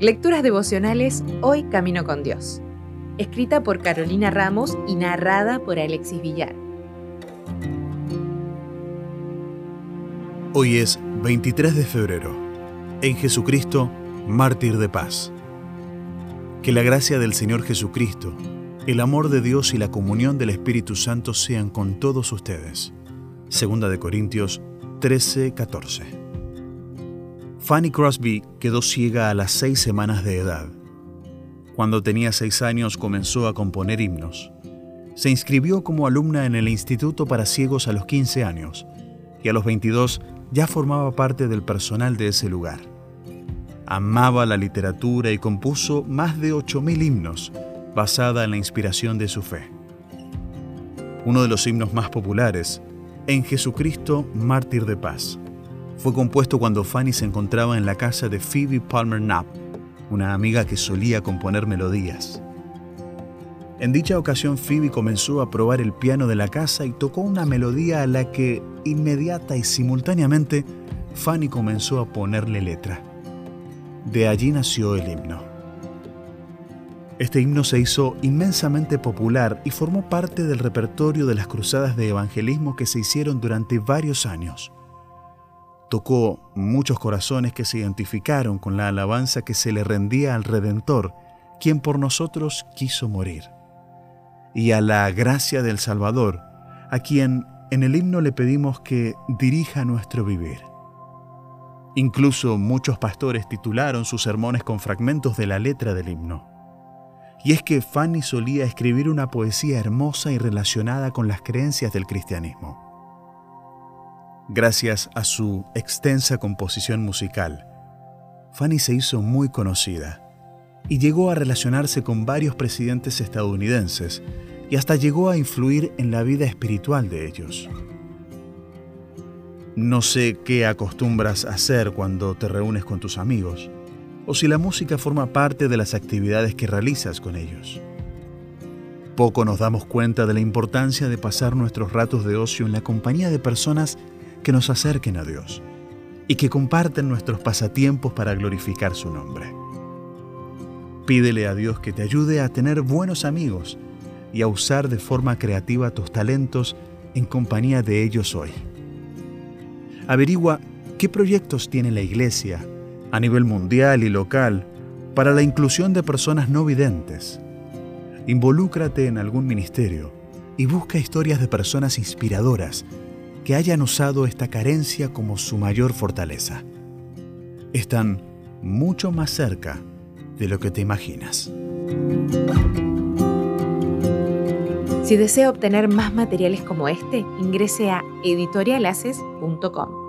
Lecturas devocionales Hoy Camino con Dios. Escrita por Carolina Ramos y narrada por Alexis Villar. Hoy es 23 de febrero. En Jesucristo, mártir de paz. Que la gracia del Señor Jesucristo, el amor de Dios y la comunión del Espíritu Santo sean con todos ustedes. Segunda de Corintios 13, 14. Fanny Crosby quedó ciega a las seis semanas de edad. Cuando tenía seis años comenzó a componer himnos. Se inscribió como alumna en el Instituto para Ciegos a los 15 años y a los 22 ya formaba parte del personal de ese lugar. Amaba la literatura y compuso más de 8.000 himnos basada en la inspiración de su fe. Uno de los himnos más populares, En Jesucristo, mártir de paz fue compuesto cuando Fanny se encontraba en la casa de Phoebe Palmer Knapp, una amiga que solía componer melodías. En dicha ocasión Phoebe comenzó a probar el piano de la casa y tocó una melodía a la que inmediata y simultáneamente Fanny comenzó a ponerle letra. De allí nació el himno. Este himno se hizo inmensamente popular y formó parte del repertorio de las cruzadas de evangelismo que se hicieron durante varios años tocó muchos corazones que se identificaron con la alabanza que se le rendía al Redentor, quien por nosotros quiso morir, y a la gracia del Salvador, a quien en el himno le pedimos que dirija nuestro vivir. Incluso muchos pastores titularon sus sermones con fragmentos de la letra del himno. Y es que Fanny solía escribir una poesía hermosa y relacionada con las creencias del cristianismo. Gracias a su extensa composición musical, Fanny se hizo muy conocida y llegó a relacionarse con varios presidentes estadounidenses y hasta llegó a influir en la vida espiritual de ellos. No sé qué acostumbras hacer cuando te reúnes con tus amigos, o si la música forma parte de las actividades que realizas con ellos. Poco nos damos cuenta de la importancia de pasar nuestros ratos de ocio en la compañía de personas que nos acerquen a Dios y que comparten nuestros pasatiempos para glorificar su nombre. Pídele a Dios que te ayude a tener buenos amigos y a usar de forma creativa tus talentos en compañía de ellos hoy. Averigua qué proyectos tiene la Iglesia a nivel mundial y local para la inclusión de personas no videntes. Involúcrate en algún ministerio y busca historias de personas inspiradoras que hayan usado esta carencia como su mayor fortaleza. Están mucho más cerca de lo que te imaginas. Si desea obtener más materiales como este, ingrese a editorialaces.com.